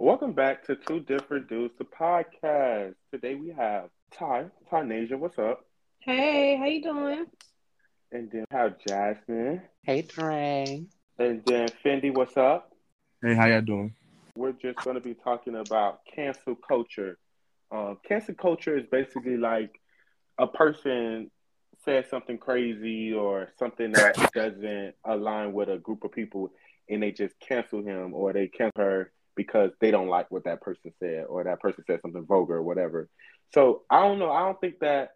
Welcome back to Two Different Dudes, the podcast. Today we have Ty, Ty Nasia, what's up? Hey, how you doing? And then we have Jasmine. Hey, Trey. And then Fendi, what's up? Hey, how y'all doing? We're just going to be talking about cancel culture. Uh, cancel culture is basically like a person says something crazy or something that doesn't align with a group of people and they just cancel him or they cancel her because they don't like what that person said or that person said something vulgar or whatever. So I don't know. I don't think that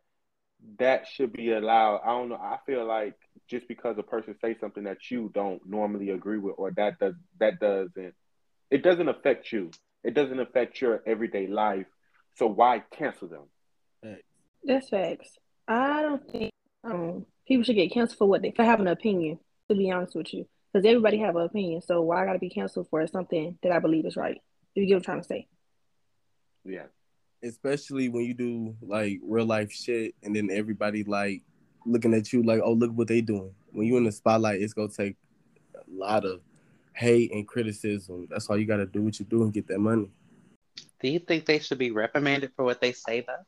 that should be allowed. I don't know. I feel like just because a person says something that you don't normally agree with or that does that doesn't it doesn't affect you. It doesn't affect your everyday life. So why cancel them? That's facts. I don't think um, people should get canceled for what they for having an opinion. To be honest with you, because everybody have an opinion. So why I gotta be canceled for something that I believe is right? If you get what I'm trying to say. Yeah. Especially when you do like real life shit, and then everybody like looking at you like, oh, look what they doing. When you in the spotlight, it's gonna take a lot of hate and criticism. That's all you gotta do what you do and get that money. Do you think they should be reprimanded for what they say though?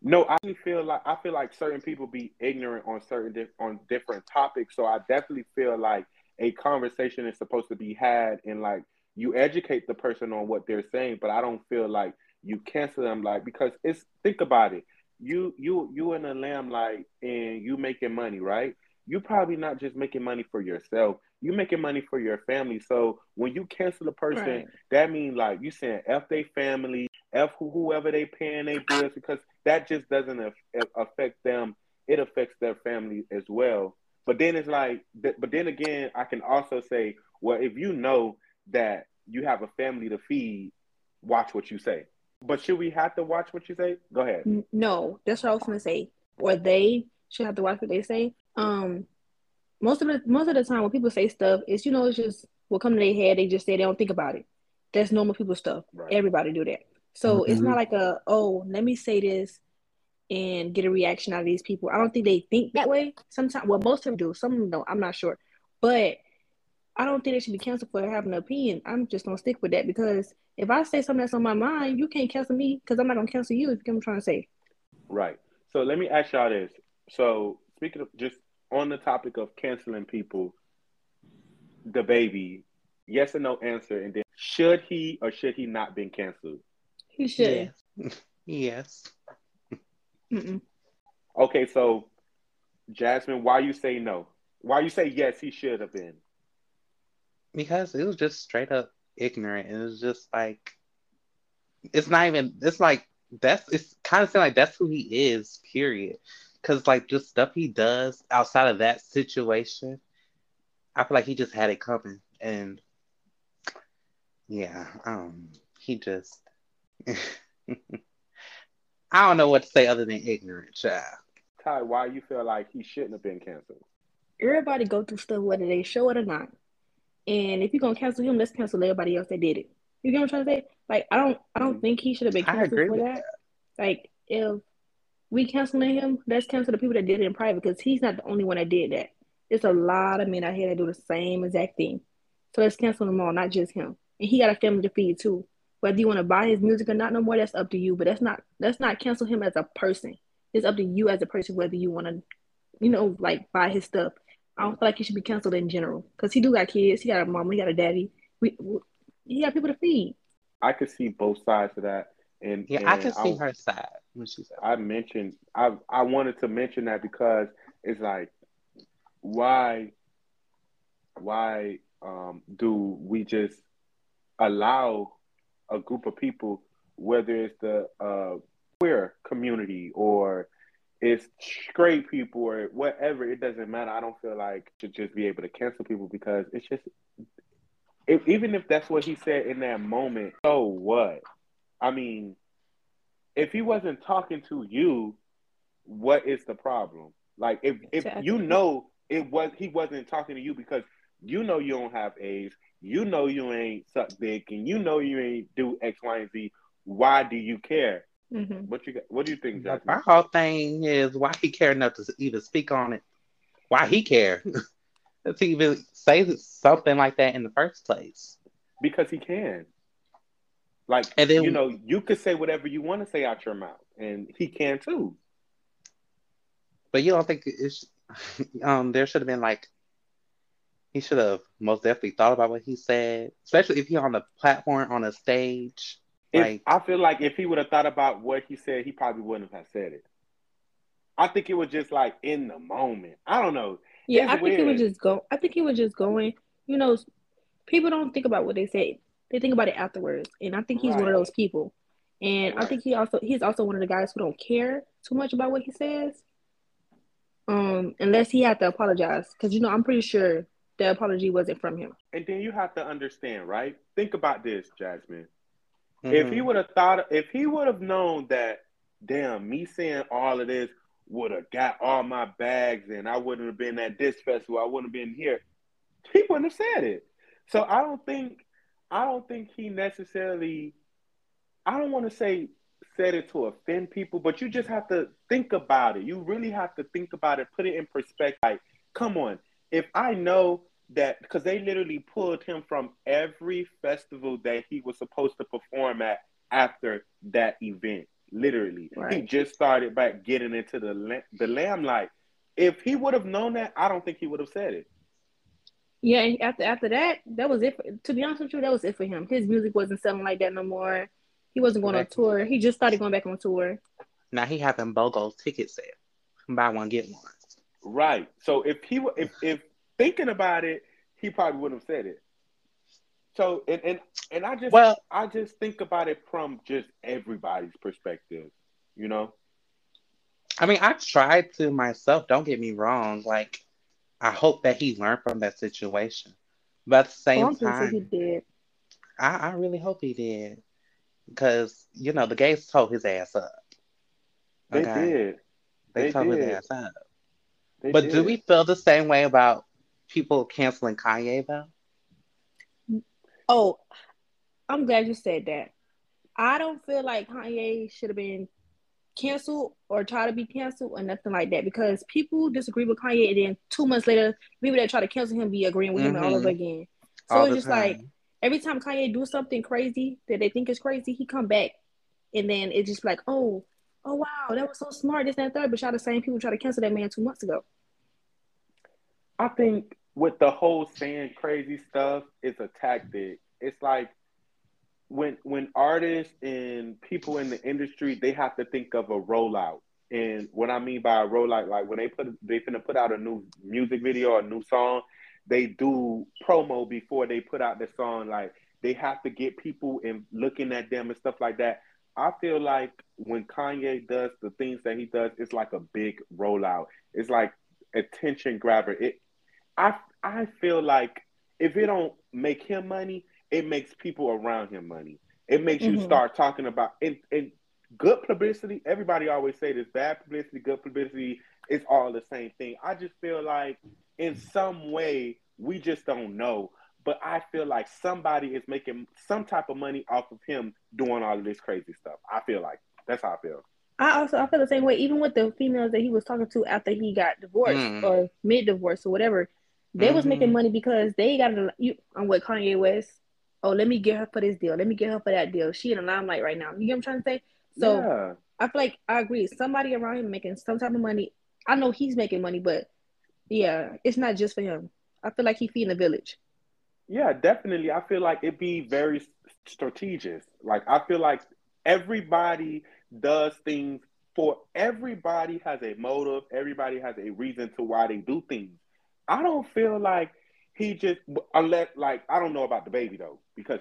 No, I feel like I feel like certain people be ignorant on certain di- on different topics. So I definitely feel like a conversation is supposed to be had and like you educate the person on what they're saying, but I don't feel like you cancel them like because it's think about it. You you you in the lamplight and you making money, right? You probably not just making money for yourself. You making money for your family. So when you cancel a person, Right. that means like you saying f they family, f whoever they paying their bills because that just doesn't aff- affect them. It affects their family as well. But then it's like, but then again, I can also say, well, if you know that you have a family to feed, watch what you say. But should we have to watch what you say? Go ahead. No, that's what I was gonna say. Or they should have to watch what they say. Um, most of the most of the time when people say stuff, it's you know it's just what come to their head. They just say they don't think about it. That's normal people stuff. Right. Everybody do that. So it's Mhm. not like a oh let me say this and get a reaction out of these people. I don't think they think that way. Sometimes, well, most of them do. Some of them don't. I'm not sure, but I don't think they should be canceled for having an opinion. I'm just gonna stick with that because if I say something that's on my mind, you can't cancel me because I'm not gonna cancel you. If you get what I'm trying to say. Right. So let me ask y'all this. So speaking of just on the topic of canceling people, DaBaby, yes or no answer, and then should he or should he not been canceled? He should. Yes. yes. Mm-mm. Okay, so Jasmine, why you say no? Why you say yes? He should have been. Because it was just straight up ignorant. It was just like it's not even it's like that's it's kind of seem like that's who he is, period. Cause like just stuff he does outside of that situation, I feel like he just had it coming. And yeah, um he just I don't know what to say other than ignorant, child. Ty, why you feel like he shouldn't have been canceled? Everybody go through stuff whether they show it or not. And if you're gonna cancel him, let's cancel everybody else that did it. You get what I'm trying to say? Like I don't I don't mm. think he should have been I canceled agree for with that. Like if we canceling him, let's cancel the people that did it in private because he's not the only one that did that. There's a lot of men out here that do the same exact thing. So let's cancel them all, not just him. And he got a family to feed too. Whether you want to buy his music or not no more, that's up to you. But that's not let's not cancel him as a person. It's up to you as a person whether you want to, you know, like buy his stuff. I don't feel like he should be canceled in general because he do got kids. He got a mama. He got a daddy. We, we he got people to feed. I could see both sides of that, and Yeah, and I can see her side when she said I mentioned I I wanted to mention that because it's like why why um, do we just allow a group of people, whether it's the uh, queer community or it's straight people or whatever, it doesn't matter. I don't feel like to just be able to cancel people because it's just if, even if that's what he said in that moment, so what? I mean, if he wasn't talking to you, what is the problem? Like if if Exactly. you know it was he wasn't talking to you because you know you don't have AIDS, you know you ain't suck dick, and you know you ain't do X, Y, and Z. Why do you care? hmm What you got? What do you think, But Jasmine? my whole thing is why he care enough to even speak on it. Why he care to even say something like that in the first place. Because he can. Like And then- you know, you could say whatever you want to say out your mouth, and he can too. But you don't think it's um there should have been like he should have most definitely thought about what he said, especially if he on a platform on a stage. If, Like I feel like if he would have thought about what he said, he probably wouldn't have said it. I think it was just like in the moment. I don't know. Yeah, It's I think he was just go. I think he was just going. You know, people don't think about what they say; they think about it afterwards. And I think he's one of those people. And I think he also he's also one of the guys who don't care too much about what he says, um, unless he had to apologize. Because you know, I'm pretty sure the apology wasn't from him. And then you have to understand, right? Think about this, Jasmine. If mhm. he would have thought, if he would have known that, damn, me saying all of this would have got all my bags and I wouldn't have been at this festival, I wouldn't have been here, he wouldn't have said it. So I don't think, I don't think he necessarily, I don't want to say said it to offend people, but you just have to think about it. You really have to think about it, put it in perspective. Like, come on, if I know that because they literally pulled him from every festival that he was supposed to perform at after that event. Literally, he just started back getting into the the lamplight. If he would have known that, I don't think he would have said it. Yeah, and after after that, that was it. For, to be honest with you, that was it for him. His music wasn't selling like that no more. He wasn't going on tour. He just started going back on tour. now he having BOGO ticket sale. Buy one get one. Right. So if he wa- if if thinking about it, he probably wouldn't have said it. So and and and I just Well, I just think about it from just everybody's perspective, you know. I mean, I tried to myself. Don't get me wrong. Like, I hope that he learned from that situation. But at the Oh, same I'm pretty sure he did. I, I really hope he did. Because, you know, the gays told his ass up. They did. They, They told his ass up. They but did. do we feel the same way about people canceling Kanye, though? Oh, I'm glad you said that. I don't feel like Kanye should have been canceled or try to be canceled or nothing like that because people disagree with Kanye and then two months later, people that try to cancel him be agreeing with him all Mhm. over again. So All it's just like every time Kanye do something crazy that they think is crazy, he come back and then it's just like, oh, oh wow, that was so smart, this and that third. But y'all the same people try to cancel that man two months ago. I think with the whole saying crazy stuff, it's a tactic. It's like when when artists and people in the industry they have to think of a rollout. And what I mean by a rollout, like when they put they finna put out a new music video or a new song, they do promo before they put out the song. Like they have to get people in looking at them and stuff like that. I feel like when Kanye does the things that he does, it's like a big rollout. It's like attention grabber. It I I feel like if it don't make him money, it makes people around him money. It makes you Mhm. start talking about and, and good publicity. Everybody always say this: bad publicity, good publicity. It's all the same thing. I just feel like in some way we just don't know. But I feel like somebody is making some type of money off of him doing all of this crazy stuff. I feel like that's how I feel. I also I feel the same way, even with the females that he was talking to after he got divorced Mm. or mid divorce or whatever. They was Mhm. making money because they got a, you on what Kanye West. Oh, let me get her for this deal. Let me get her for that deal. She in the limelight right now. You get what I'm trying to say? So yeah. I feel like I agree. Somebody around him making some type of money. I know he's making money, but yeah, it's not just for him. I feel like he feeding the village. Yeah, definitely. I feel like it be very strategic. Like I feel like everybody does things for everybody has a motive. Everybody has a reason to why they do things. I don't feel like he just unless like I don't know about DaBaby though because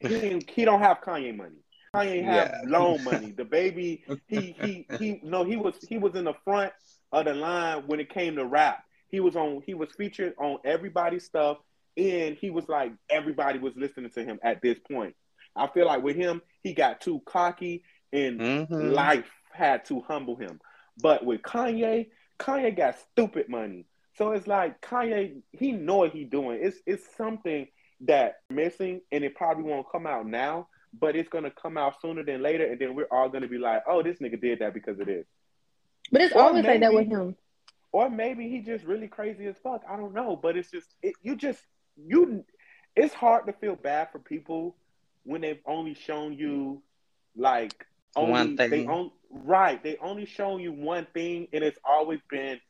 he he don't have Kanye money. Kanye have loan money. DaBaby he he he no he was he was in the front of the line when it came to rap. He was on he was featured on everybody's stuff and he was like everybody was listening to him at this point. I feel like with him he got too cocky and Mhm. life had to humble him. But with Kanye, Kanye got stupid money. So it's like Kanye, he know what he doing. It's it's something that missing, and it probably won't come out now, but it's gonna come out sooner than later, and then we're all gonna be like, oh, this nigga did that because of this. But it's Or always like that with him. Or maybe he just really crazy as fuck. I don't know, but it's just it, you just you. It's hard to feel bad for people when they've only shown you like only One thing. they on right they only shown you one thing and it's always been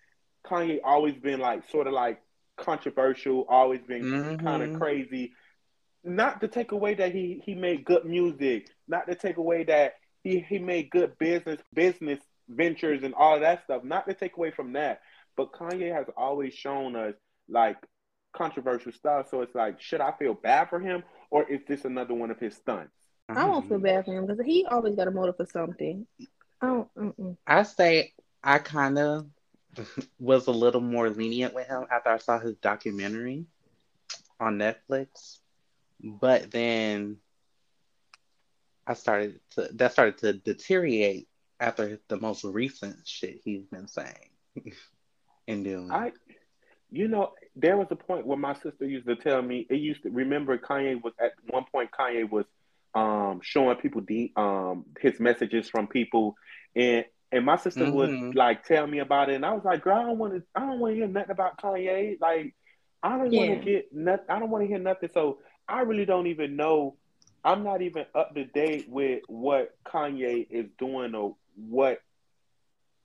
Kanye always been like sort of like controversial always been kind Mhm. of crazy not to take away that he he made good music not to take away that he he made good business business ventures and all of that stuff not to take away from that but Kanye has always shown us like controversial stuff so it's like should I feel bad for him or is this another one of his stunts I won't feel bad for him because he always got a motive for something. I don't. I say I kind of was a little more lenient with him after I saw his documentary on Netflix, but then I started to that started to deteriorate after the most recent shit he's been saying and doing. I, you know, there was a point where my sister used to tell me. It used to remember Kanye was at one point. Kanye was um, showing people the um, his messages from people, and and my sister would Mhm. like tell me about it, and I was like, girl, I don't want to. I don't want to hear nothing about Kanye. Like, I don't want to get nothing. I don't want to hear nothing. So I really don't even know. I'm not even up to date with what Kanye is doing or what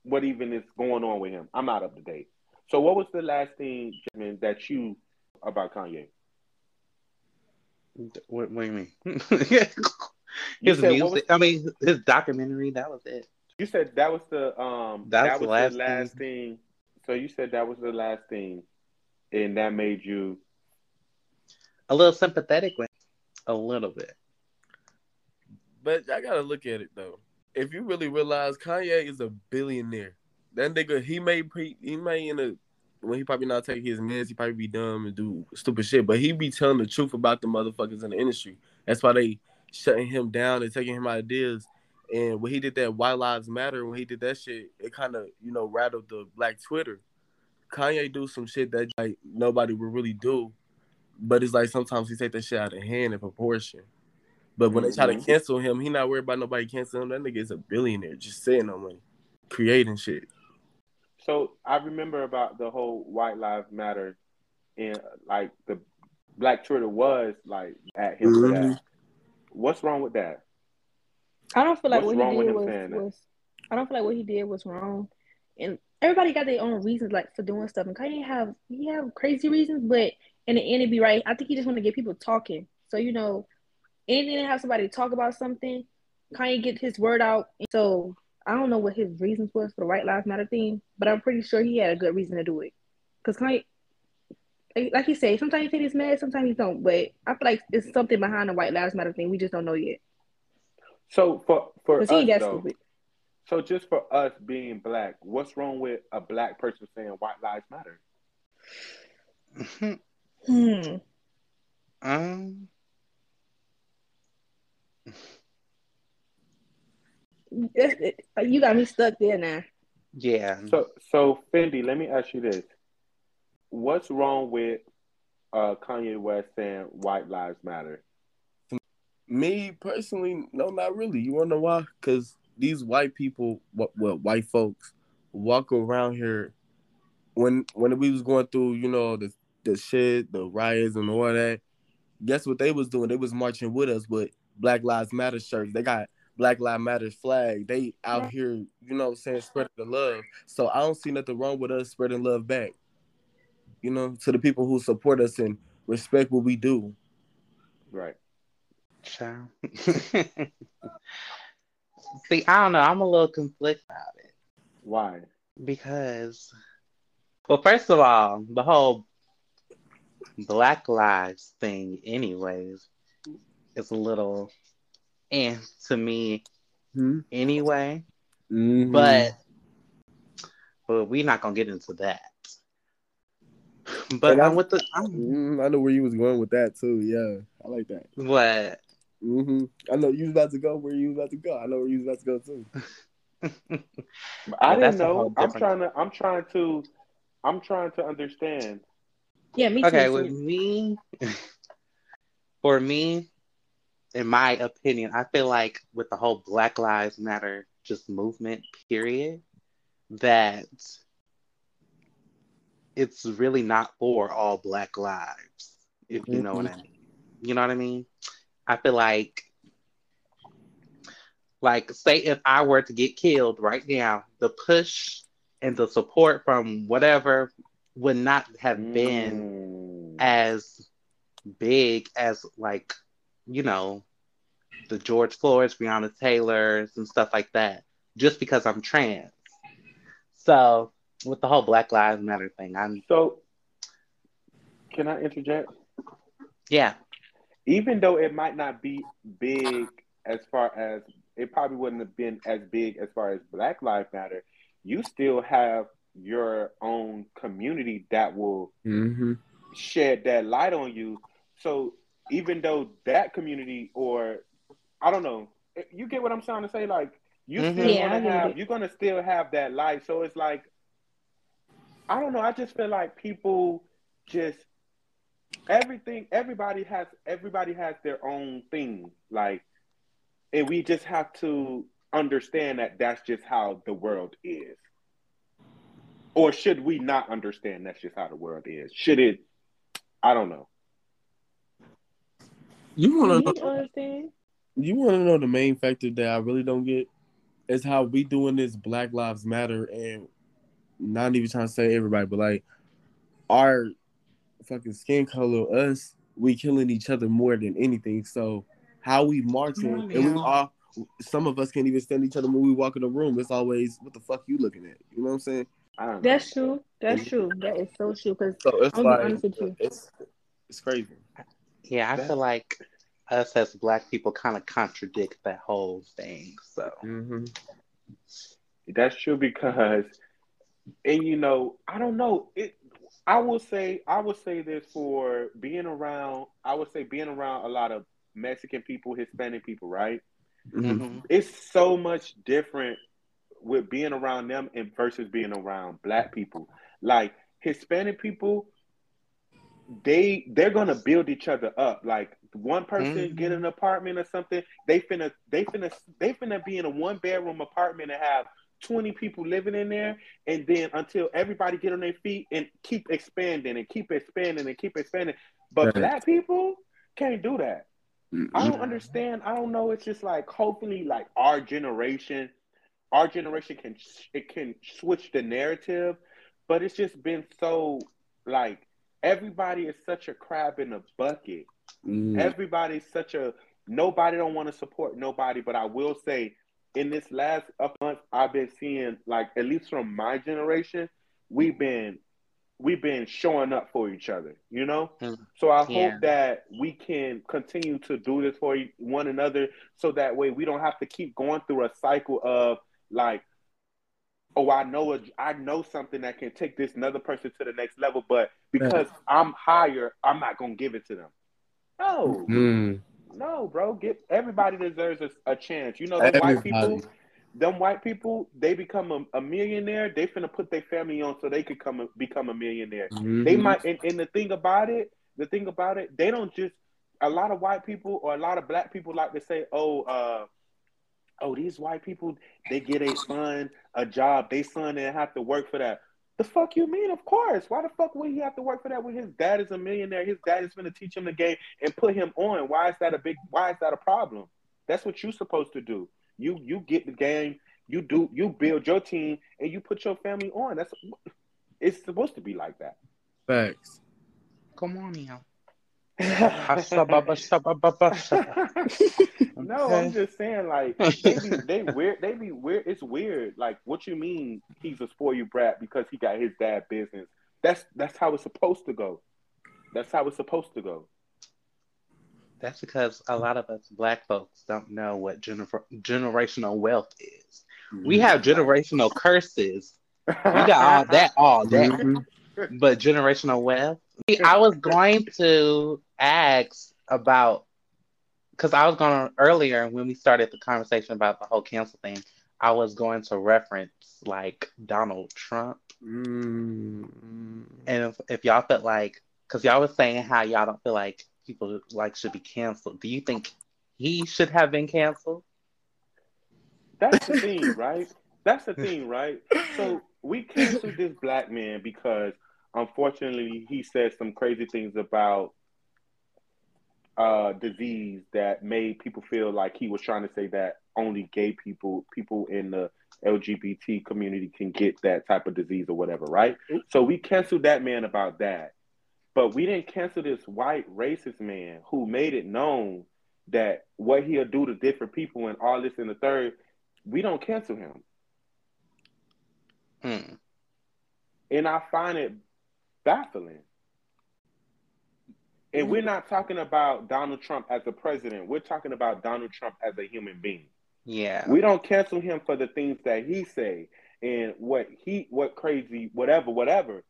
what even is going on with him. I'm not up to date. So what was the last thing, Jasmine, that you about Kanye? what, what do you mean? You his said music. was- I mean, his documentary. That was it. You said that was the um That that, was was the the last last thing. So you said that was the last thing, and that made you A little sympathetic with, a little bit. But I gotta look at it though. If you really realize Kanye is a billionaire, that nigga he may pre he may in a when he probably not take his meds, he probably be dumb and do stupid shit. But he be telling the truth about the motherfuckers in the industry. That's why they shutting him down and taking him ideas. And when he did that White Lives Matter, when he did that shit, it kind of you know rattled the Black Twitter. Kanye do some shit that like nobody would really do, but it's like sometimes he take that shit out of hand in proportion. But when they try to Mhm. cancel him, he not worried about nobody canceling him. That nigga is a billionaire, just sitting on money, creating shit. So I remember about the whole White Lives Matter, and like the Black Twitter was like at him Mhm. What's wrong with that? I don't feel like What's what he did was, was. I don't feel like what he did was wrong, and everybody got their own reasons like for doing stuff. And Kanye have he have crazy reasons, but in the end, it'd be right. I think he just want to get people talking. So you know, anything to have somebody talk about something, Kanye get his word out. So I don't know what his reasons was for the White Lives Matter thing, but I'm pretty sure he had a good reason to do it. Cause Kanye, like- like he said, sometimes he take his sometimes he don't. But I feel like it's something behind the White Lives Matter thing. We just don't know yet. So for for us he though, so just for us being black, what's wrong with a black person saying White Lives Matter? Hmm. um, it. You got me stuck there now. yeah. So, so Fendi, let me ask you this: What's wrong with uh, Kanye West saying "White Lives Matter"? Me personally, no, not really. You wanna know why? Because these white people, what, well, white folks, walk around here. When when we was going through, you know, the the shit, the riots and all that. Guess what they was doing? They was marching with us with Black Lives Matter shirts. They got Black Lives Matter flag. They out here, you know, what I'm saying spreading the love. So I don't see nothing wrong with us spreading love back. You know, to the people who support us and respect what we do. Right. Child. See, I don't know. I'm a little conflicted about it Why? because, well, first of all, the whole Black Lives thing, anyways, is a little and to me Hmm? anyway. Mhm. But but we're not gonna get into that. But I- I'm with the I'm, Mm, I know where you was going with that too. Yeah, I like that. what hmm I know you was about to go where you was about to go. I know where you was about to go too. I didn't know. I'm trying to. I'm trying to. I'm trying to understand. Yeah, me too. okay with me for me in my opinion i feel like with the whole black lives matter just movement period that it's really not for all black lives if you know what i mean you know what i mean I feel like like say if I were to get killed right now, the push and the support from whatever would not have been Mm. as big as like, you know, the George Floyds, Breonna Taylors, and stuff like that, just because I'm trans. So with the whole Black Lives Matter thing, I'm So, can I interject? yeah, Even though it might not be big as far as it probably wouldn't have been as big as far as Black Lives Matter, you still have your own community that will Mm-hmm. shed that light on you. So even though that community or I don't know, you get what I'm trying to say? Like you Mhm. still Yeah, I gonna have you're gonna still have that light. So it's like I don't know, I just feel like people just everything everybody has everybody has their own thing. Like and we just have to understand that that's just how the world is. Or should we not understand that's just how the world is? Should it I don't know. You want to know? understand? You want to know the main factor that I really don't get is how we doing this Black Lives Matter and not even trying to say everybody, but like our fucking skin color, us, we killing each other more than anything. So how we marching Come and we now. all some of us can't even stand each other when we walk in the room. It's always what the fuck you looking at. You know what I'm saying? I don't know. That's true. That's true. That is so true. Because So it's I'll like honest with you. it's it's crazy. yeah, I That- feel like us as Black people kind of contradict that whole thing. So Mm-hmm. That's true because, and you know, I don't know. It. I will say, I would say this for being around. I would say being around a lot of Mexican people, Hispanic people, right? Mm-hmm. mhm. It's so much different with being around them and versus being around Black people. Like Hispanic people, they they're gonna build each other up. Like one person Mhm. get an apartment or something, they finna they finna they finna be in a one bedroom apartment and have 20 people living in there and then until everybody get on their feet and keep expanding and keep expanding and keep expanding but Right. black people can't do that i Mm-hmm. don't understand i don't know it's just like hopefully like our generation our generation can it can switch the narrative but it's just been so like everybody is such a crab in a bucket Mm-hmm. everybody's such a nobody don't want to support nobody but i will say in this last up month i've been seeing like at least from my generation we've been we've been showing up for each other you know Mm. so i Yeah. hope that we can continue to do this for e- one another so that way we don't have to keep going through a cycle of like oh i know a, i know something that can take this another person to the next level but because i'm higher i'm not going to give it to them no Mm. No, bro. Get everybody deserves a, a chance. You know, them white people, them white people, they become a, a millionaire. They finna put their family on so they could come a, become a millionaire. They Mhm. might, and, and the thing about it, the thing about it, they don't just. A lot of white people or a lot of black people like to say, "Oh, uh, oh, these white people, they get a son a job. They son didn't have to work for that." The fuck you mean? Of course. Why the fuck would he have to work for that when his dad is a millionaire? His dad is going to teach him the game and put him on. Why is that a big? Why is that a problem? That's what you're supposed to do. You you get the game. You do. You build your team and you put your family on. That's it's supposed to be like that. Thanks. come on now. no, I'm just saying, like they be they weird. They be weird. It's weird. Like, what you mean? He's a spoil you brat because he got his dad business. That's that's how it's supposed to go. That's how it's supposed to go. That's because a lot of us black folks don't know what gener- generational wealth is. We have generational curses. We got all that all day. Mhm. But generational wealth. I was going to ask about because I was going to earlier when we started the conversation about the whole cancel thing. I was going to reference like Donald Trump, Mm. and if, if y'all felt like because y'all was saying how y'all don't feel like people like should be canceled. Do you think he should have been canceled? That's the thing, right? That's the thing, right? So we canceled this black man because unfortunately he said some crazy things about uh, disease that made people feel like he was trying to say that only gay people, people in the LGBT community can get that type of disease or whatever, right? So we canceled that man about that. But we didn't cancel this white racist man who made it known that what he'll do to different people and all this in the third, we don't cancel him. Hmm. And I find it baffling. And we're not talking about Donald Trump as a president. We're talking about Donald Trump as a human being. Yeah. We don't cancel him for the things that he say and what he what crazy whatever whatever.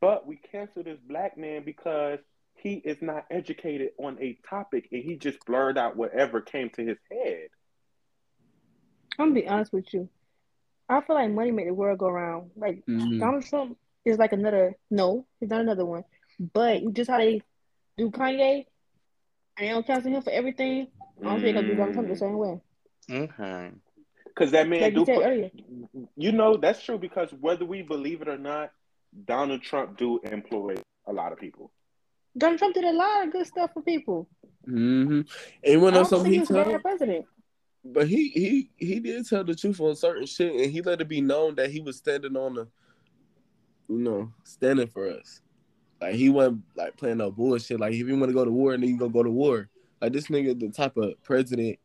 But we cancel this black man because he is not educated on a topic and he just blurred out whatever came to his head. I'm gonna be honest with you. I feel like money made the world go round. Like Mhm. Donald Trump is like another no, he's not another one. But just how they do Kanye, and they don't cancel him for everything. I don't think they'll do Donald Trump the same way. Okay. Because that man Like do you said put- you know that's true because whether we believe it or not, Donald Trump do employ a lot of people. Donald Trump did a lot of good stuff for people. Mm-hmm. And you I wanna know don't something think he he's a bad told? president. But he he he did tell the truth on certain shit, and he let it be known that he was standing on the, you know, standing for us. Like he wasn't like playing no bullshit. Like if you want to go to war, then you gonna go to war. Like this nigga, the type of president,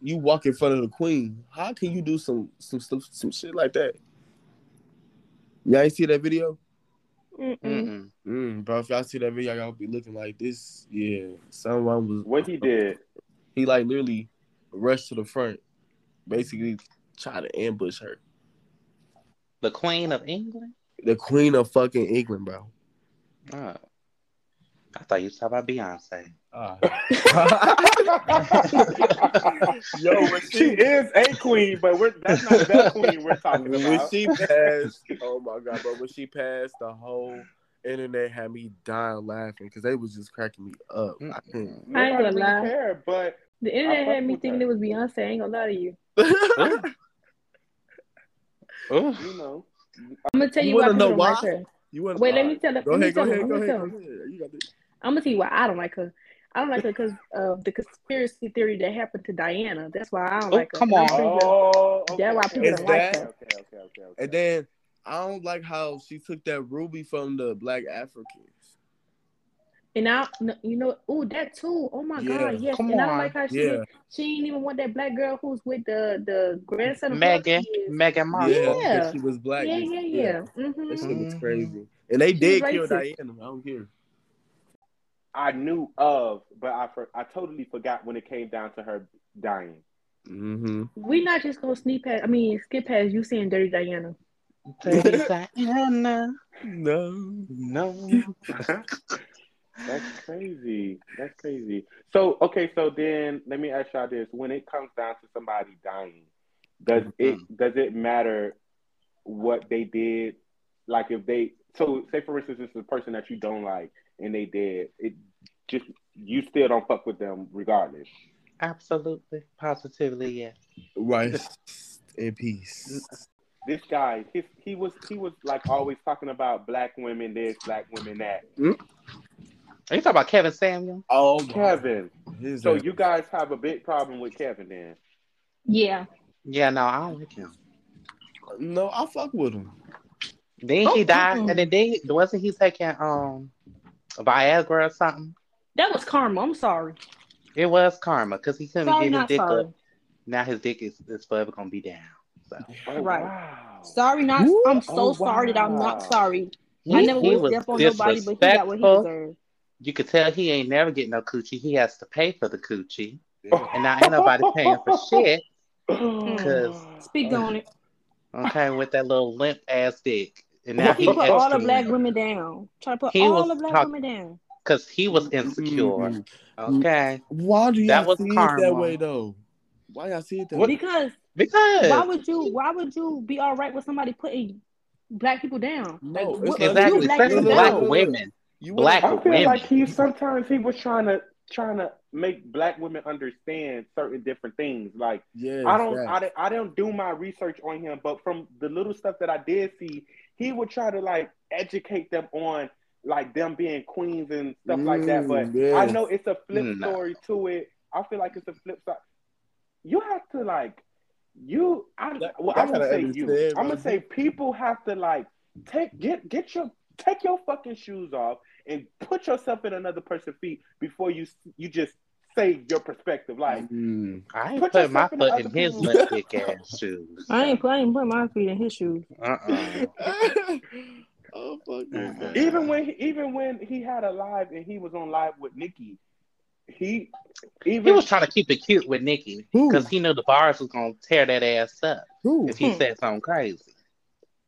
you walk in front of the queen. How can you do some some stuff some shit like that? Y'all ain't see that video? Mm-mm. Mm-mm. Mm, bro, if y'all see that video, y'all be looking like this. Yeah, someone was What he did, he like literally rushed to the front, basically try to ambush her. The Queen of England? The queen of fucking England, bro. Oh. I thought you was talking about Beyonce. Ah. yo, when she is a queen, but we're that's not the queen we're talking about. when about. she passed, oh my god, bro! When she passed, the whole internet had me dying laughing because they was just cracking me up. I couldn't. I ain't Nobody gonna really lie. care, but The internet had me thinking that. it was Beyonce. I ain't gonna lie to you. Ooh. you know, I'm gonna tell You you, why wanna know don't why? like her. you want? Wait, let me tell. Go let me ahead, go tell ahead, go let me ahead, tell go ahead. You got this. I'm gonna tell you why I don't like her. I don't like her because of the conspiracy theory that happened to Diana. That's why I don't Oh, like her. come on. oh, okay, That's why okay, people don't okay, like her. Okay, okay, okay, okay. And then I don't like how she took that ruby from the black Africans. And I, no, you know, oh that too. Oh my Yeah. God, yes. Come and I on. like how she Yeah. She didn't even want that black girl who's with the the grandson of Meghan, whoever. Meghan Markle. Yeah, Yeah. because she was black. Yeah, yeah, yeah. Mm-hmm. That shit was Mhm. crazy. And they She did kill racist. Diana. I don't care. I knew of, but I for, I totally forgot when it came down to her dying. Mm-hmm. We not just gonna sneak past. I mean, skip past you seeing Dirty Diana. Dirty Diana. No. No. That's crazy. That's crazy. So okay, so then let me ask y'all this: When it comes down to somebody dying, does mm-hmm. it does it matter what they did? Like if they so say for instance, it's a person that you don't like and they did it, just you still don't fuck with them regardless. Absolutely. Positively, yes. Right. In peace. This guy, his, he was he was like always talking about black women this, black women that. Mm-hmm. Are you talking about Kevin Samuel? Oh, my- Kevin. His So ass- you guys have a big problem with Kevin then? Yeah. Yeah, no, I don't like him. No, I fuck with him. Then Oh, he died, and then they, wasn't he taking um Viagra or something? That was karma. I'm sorry. It was karma because he couldn't Sorry, get his dick sorry. up. Now his dick is, is forever gonna be down. So Oh, Right. Wow. Sorry, not. Woo. I'm so Oh, sorry that I'm not sorry. he, I never he would was step on nobody, but he got what he deserved. You could tell he ain't never getting no coochie. He has to pay for the coochie, and now ain't nobody paying for shit. Mm. Cause Speak uh, on it. okay, with that little limp ass dick, and now He he put all the black women down. Try to put He all was the black talk- women down. because he was mm-hmm. insecure. Mhm. Okay, Why do y'all That was see it that way though? Why y'all see it that What- way? Because because why would you? Why would you be all right with somebody putting black people down? No, Like, what- exactly, you black especially black down. women. You Black I feel women. like he sometimes he was trying to trying to make black women understand certain different things. Like Yeah, I don't I, don't- I don't do my research on him, but from the little stuff that I did see, he would try to like educate them on like them being queens and stuff like that. But Mm, yes. I know it's a flip No. story to it. I feel like it's a flip side. You have to like you. I That- well, I I'm gonna say you. understand, I'm gonna say people have to like take get get your take your fucking shoes off and put yourself in another person's feet before you you just say your perspective. Like Mm. I ain't Put putting my yourself in foot in his people's- little thick ass shoes. I ain't, I ain't putting my feet in his shoes. Uh-uh. oh fuck. Mhm. even when he, even when he had a live and he was on live with Nikki, he even He was trying to keep it cute with Nikki because he knew the bars was gonna tear that ass up Who? if he Hmm. said something crazy.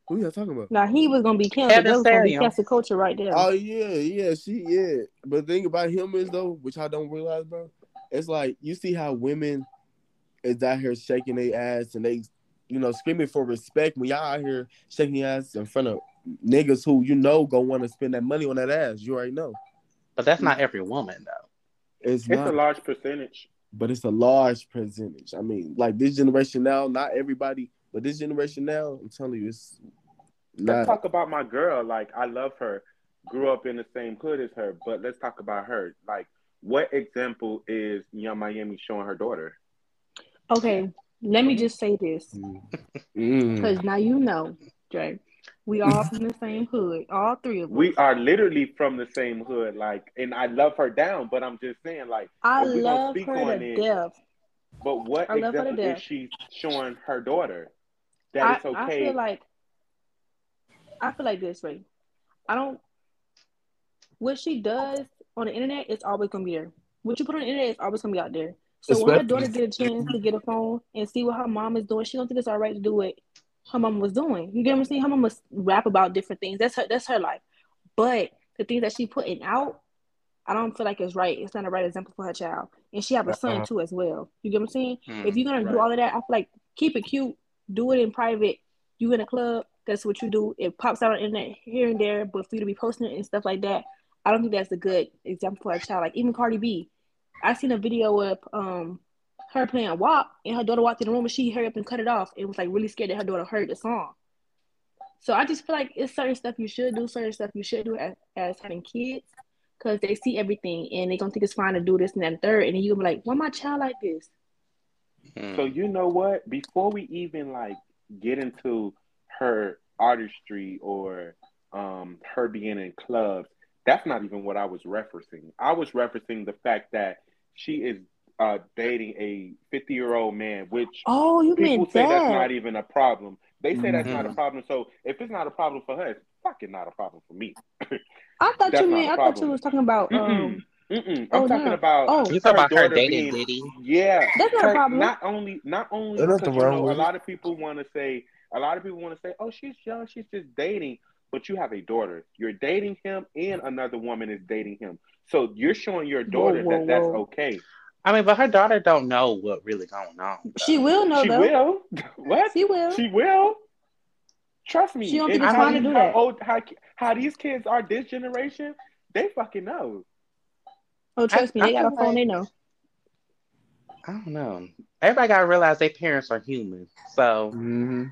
Who y'all talking about? Now he was gonna be canceled. Kevin That was gonna be Samuels. cancel culture right there. Oh yeah, yeah, she yeah. But the thing about him is though, which I don't realize, bro, it's like you see how women is out here shaking their ass and they, you know, screaming for respect when y'all out here shaking your ass in front of niggas who you know gonna want to spend that money on that ass. You already know. But that's not every woman though. It's, it's not, a large percentage. but it's a large percentage. I mean, like this generation now, not everybody, but this generation now, I'm telling you, it's Let's talk about my girl. Like I love her, grew up in the same hood as her. But let's talk about her. Like what example is Yung Miami showing her daughter? Okay, let me just say this Mm. because now you know, Jay. We all from the same hood, all three of us. We are literally from the same hood. Like, and I love her down. But I'm just saying, like, I if we gonna love her on to it, death. But what I love her to example is she showing her daughter that I, it's okay? I feel like I feel like this way. I don't. What she does on the internet is always gonna be there. What you put on the internet is always gonna be out there. So when her daughter get a chance to get a phone and see what her mom is doing, she don't think it's all right to do what her mom was doing. You get what I'm saying? Her mom must rap about different things. That's her. That's her life. But the things that she putting out, I don't feel like it's right. It's not a right example for her child, and she have a son Uh-uh. too as well. You get what I'm saying? Hmm. If you're gonna do all of that, I feel like keep it cute. Do it in private. You in a club, that's what you do. It pops out on the internet here and there, but for you to be posting it and stuff like that, I don't think that's a good example for a child. Like even Cardi B, I seen a video of um her playing WAP and her daughter walked in the room and she hurried up and cut it off and was like really scared that her daughter heard the song. So I just feel like it's certain stuff you should do, certain stuff you should do as, as having kids, because they see everything and they gonna think it's fine to do this and that and third, and then you gonna be like, why my child like this? Hmm. So you know what? Before we even like get into her artistry or um her being in clubs, that's not even what I was referencing. I was referencing the fact that she is uh dating a 50 year old man, which Oh, you people meant say that? that's not even a problem. They say that's not a Mhm. problem. So if it's not a problem for her, it's fucking not a problem for me. I thought That's you not meant a I thought you was talking about um Mm-mm. I'm Oh, talking no. about Oh. You talking about her daughter dating being- Diddy? Yeah, That's not a problem. Not only, not only There's because nothing you know, a lot of people want to say, a lot of people want to say, "Oh, she's young, she's just dating," but you have a daughter. You're dating him, and another woman is dating him. So you're showing your daughter whoa, that that's okay. I mean, but her daughter don't know what really going on. though. she will know she though. will. what? She will. She will. Trust me. She don't And think it's how fine to do how that. old, how, how these kids are this generation, they fucking know. Oh, trust me, I they got a phone. like- They know. I don't know. Everybody gotta realize their parents are human. So Mhm.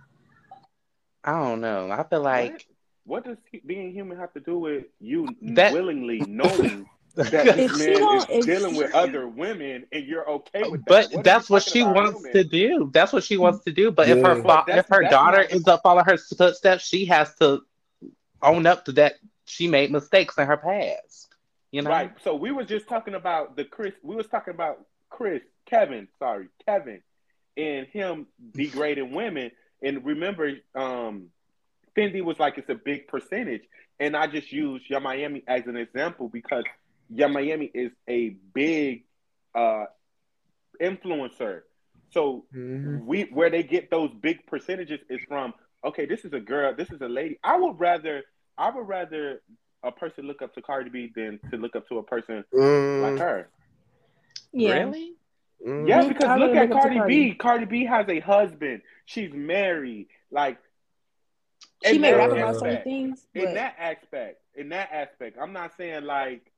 I don't know. I feel like What does he- being human have to do with you That- willingly knowing that If this man is if dealing with other women and you're okay with that? But What that's what she wants human? to do. That's what she wants to do. But if her fa- But if her daughter not- ends up following her footsteps, she has to own up to that. She made mistakes in her past. You know, Right. So we were just talking about the Chris. We was talking about Chris, Kevin. Sorry, Kevin, and him degrading women. And remember, um, Fendi was like it's a big percentage, and I just used Yung Miami as an example because Yung Miami is a big uh, influencer. So Mhm. we where they get those big percentages is from okay this is a girl this is a lady i would rather i would rather a person look up to cardi b than to look up to a person Mm, like her Yeah. really? mm. yeah because I look at look cardi, Cardi. b cardi b has a husband she's married like She may rap about certain aspect, things, in that aspect in that aspect i'm not saying like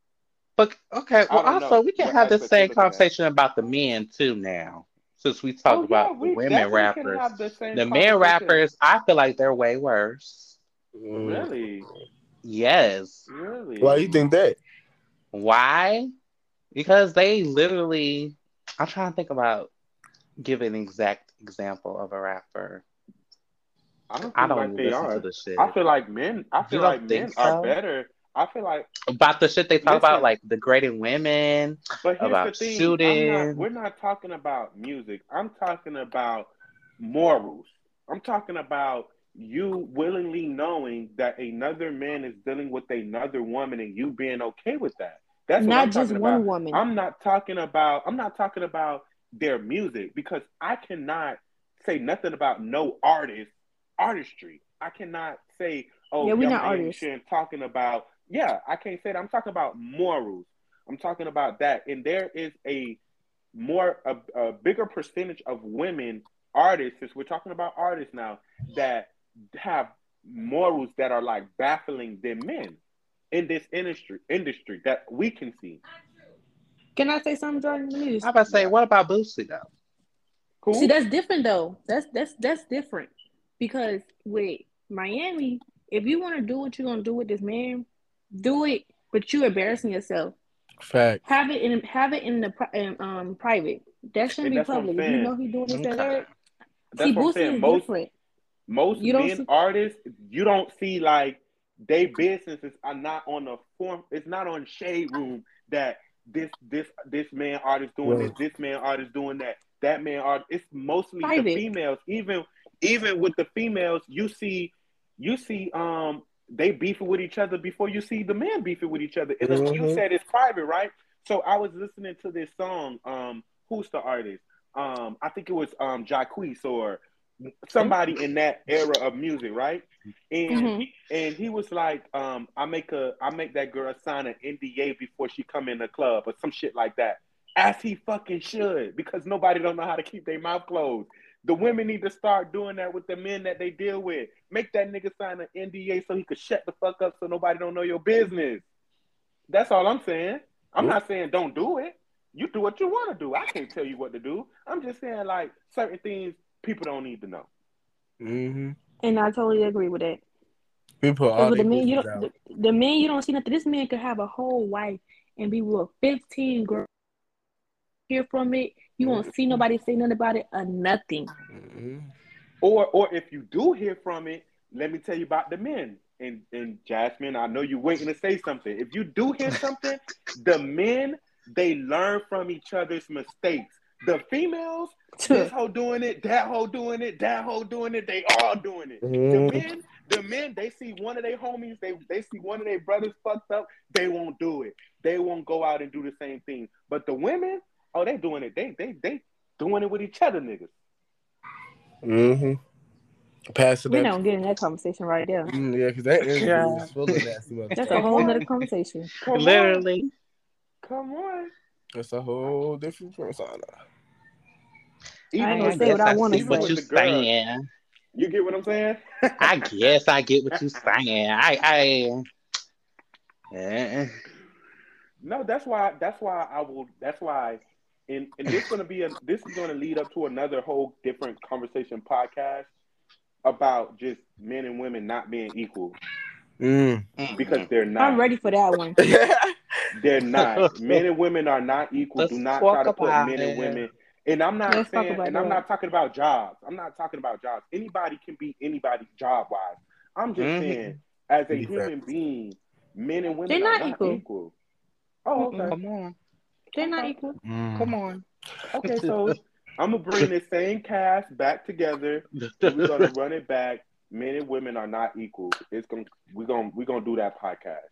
But okay, well, don't know also we can what have the same you're at. conversation about the men too now. Since we talked oh, yeah, about we the women rappers, the, same the men rappers, I feel like they're way worse. Really Yes. Really? Why you think that? Why? Because they literally. I'm trying to think about. Give an exact example of a rapper. I don't think I don't like they listen are. to the shit. I feel like men. I feel like men think are better. I feel like, about the shit they talk Listen. about, like degrading women. but here's About the thing: shooting. not, we're not talking about music. I'm talking about morals. I'm talking about you willingly knowing that another man is dealing with another woman and you being okay with that. That's Not just one about. woman. I'm not talking about I'm not talking about their music because I cannot say nothing about no artist artistry. I cannot say, oh, Yeah, we're not artists. talking about. Yeah, I can't say that. I'm talking about morals. I'm talking about that, and there is a more a, a bigger percentage of women artists. Since we're talking about artists now, that have morals that are like baffling than men in this industry industry that we can see. Can I say something, Jordan? Let me just- I'm about to say, what about Boosie though? Cool. See, that's different though. That's that's that's different because with Miami, if you want to do what you're gonna do with this man, do it. But you embarrassing yourself. Fact. Have it in have it in the in, um private. That shouldn't And be that's what I'm public. If you saying. know he's doing this Okay. that. That's See, what Boosie is Most different. Most You men see- artists, you don't see like they businesses are not on the form. It's not on shade room that this this this man artist doing Right. this, this man artist doing that, that man art. It's mostly Private. the females. Even even with the females, you see you see um they beefing with each other before you see the man beefing with each other. And then you said it's private, right? So I was listening to this song. Um, who's the artist? Um, I think it was um Jacquees or somebody in that era of music, right? And Mhm. and he was like, um, I make a I make that girl sign an NDA before she come in the club or some shit like that. As he fucking should, because nobody don't know how to keep their mouth closed. The women need to start doing that with the men that they deal with. Make that nigga sign an NDA so he could shut the fuck up so nobody don't know your business. That's all I'm saying. I'm not saying don't do it. You do what you want to do. I can't tell you what to do. I'm just saying like certain things people don't need to know. Mm-hmm. And I totally agree with that. We put all the the men, you don't out. the, the men you don't see nothing. This man could have a whole wife and be with fifteen girls. Hear from it, you won't see nobody say nothing about it or nothing. Mhm. Or or if you do hear from it, let me tell you about the men. And and Jasmine, I know you're waiting to say something. If you do hear something, the men they learn from each other's mistakes. The females, this hoe doing it, that hoe doing it, that hoe doing it, they all doing it. The Mhm. men, the men, they see one of their homies, they they see one of their brothers fucked up, they won't do it. They won't go out and do the same thing. But the women, oh, they doing it. They they they doing it with each other, niggas. Mm-hmm. Pass it We up. don't get in that conversation right there. Mm, yeah, because that is interview Yeah. is full of nasty That's a whole other conversation. Come Literally. on, come on. That's a whole different persona. I I gonna say guess what I I wanna see what you're With the girl. saying. You get what I'm saying? I guess I get what you're saying. I, I, yeah. No, that's why. That's why I will. That's why. And and this gonna be a. This is gonna lead up to another whole different conversation podcast about just men and women not being equal Mm. because they're not. I'm ready for that one. They're not. men and women are not equal. Let's Do not try to put about men and it. women. And I'm not Let's saying, about and I'm not talking about jobs. I'm not talking about jobs. Anybody can be anybody job wise. I'm just Mhm. saying, as a Be human being, men and women They're are not not equal. equal. Oh, okay. Come on. They're not equal. Mm. Come on. Okay, so I'm gonna bring this same cast back together. We're gonna run it back. Men and women are not equal. It's gonna we're gonna we're gonna do that podcast.